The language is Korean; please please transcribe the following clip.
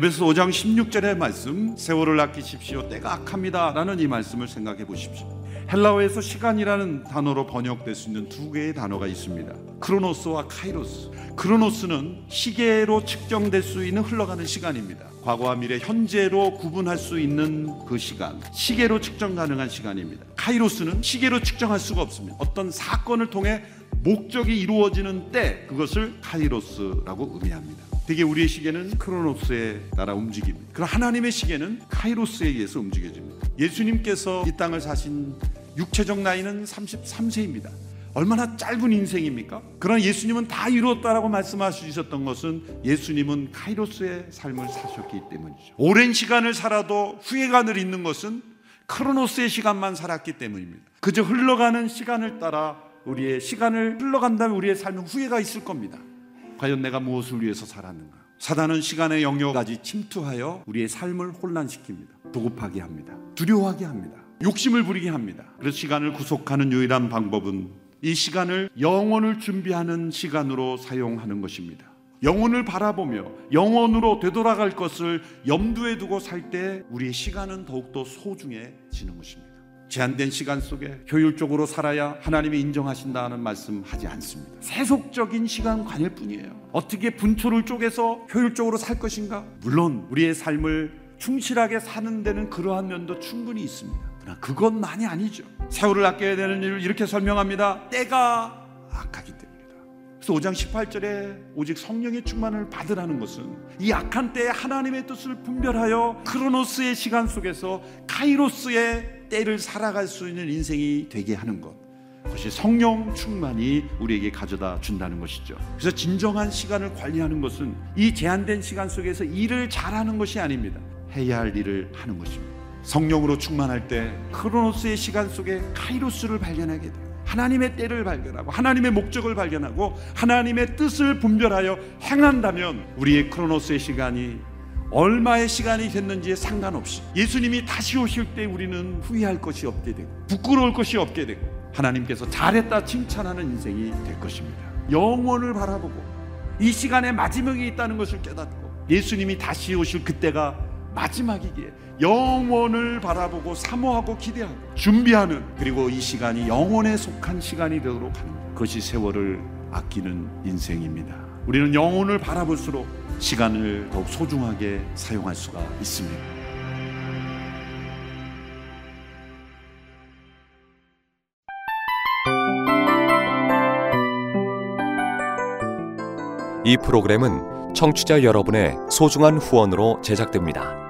에베소 5장 16절의 말씀 세월을 아끼십시오 때가 악합니다 라는 이 말씀을 생각해 보십시오. 헬라어에서 시간이라는 단어로 번역될 수 있는 두 개의 단어가 있습니다. 크로노스와 카이로스. 크로노스는 시계로 측정될 수 있는 흘러가는 시간입니다. 과거와 미래 현재로 구분할 수 있는 그 시간 시계로 측정 가능한 시간입니다. 카이로스는 시계로 측정할 수가 없습니다. 어떤 사건을 통해 목적이 이루어지는 때 그것을 카이로스라고 의미합니다 되게 우리의 시계는 크로노스에 따라 움직입니다. 그럼 하나님의 시계는 카이로스에 의해서 움직여집니다. 예수님께서 이 땅을 사신 육체적 나이는 33세입니다. 얼마나 짧은 인생입니까? 그러나 예수님은 다 이루었다라고 말씀하셨던 것은 예수님은 카이로스의 삶을 사셨기 때문이죠. 오랜 시간을 살아도 후회가 늘 있는 것은 크로노스의 시간만 살았기 때문입니다. 그저 흘러가는 시간을 따라 우리의 시간을 흘러간다면 우리의 삶은 후회가 있을 겁니다. 과연 내가 무엇을 위해서 살았는가? 사단은 시간의 영역까지 침투하여 우리의 삶을 혼란시킵니다. 조급하게 합니다. 두려워하게 합니다. 욕심을 부리게 합니다. 그래서 시간을 구속하는 유일한 방법은 이 시간을 영혼을 준비하는 시간으로 사용하는 것입니다. 영혼을 바라보며 영혼으로 되돌아갈 것을 염두에 두고 살 때 우리의 시간은 더욱더 소중해지는 것입니다. 제한된 시간 속에 효율적으로 살아야 하나님이 인정하신다는 말씀 하지 않습니다. 세속적인 시간관일 뿐이에요. 어떻게 분초를 쪼개서 효율적으로 살 것인가? 물론 우리의 삶을 충실하게 사는 데는 그러한 면도 충분히 있습니다. 그러나 그것만이 아니죠. 세월을 아껴야 되는 일을 이렇게 설명합니다. 때가 악하기 그래서 5장 18절에 오직 성령의 충만을 받으라는 것은 이 악한 때에 하나님의 뜻을 분별하여 크로노스의 시간 속에서 카이로스의 때를 살아갈 수 있는 인생이 되게 하는 것. 그것이 성령 충만이 우리에게 가져다 준다는 것이죠. 그래서 진정한 시간을 관리하는 것은 이 제한된 시간 속에서 일을 잘하는 것이 아닙니다. 해야 할 일을 하는 것입니다. 성령으로 충만할 때 크로노스의 시간 속에 카이로스를 발견하게 돼요. 하나님의 때를 발견하고 하나님의 목적을 발견하고 하나님의 뜻을 분별하여 행한다면 우리의 크로노스의 시간이 얼마의 시간이 됐는지에 상관없이 예수님이 다시 오실 때 우리는 후회할 것이 없게 되고 부끄러울 것이 없게 되고 하나님께서 잘했다 칭찬하는 인생이 될 것입니다. 영원을 바라보고 이 시간에 마지막이 있다는 것을 깨닫고 예수님이 다시 오실 그때가 마지막이기에 영원을 바라보고 사모하고 기대하고 준비하는 그리고 이 시간이 영원에 속한 시간이 되도록 하는 것이 세월을 아끼는 인생입니다. 우리는 영혼을 바라볼수록 시간을 더욱 소중하게 사용할 수가 있습니다. 이 프로그램은 청취자 여러분의 소중한 후원으로 제작됩니다.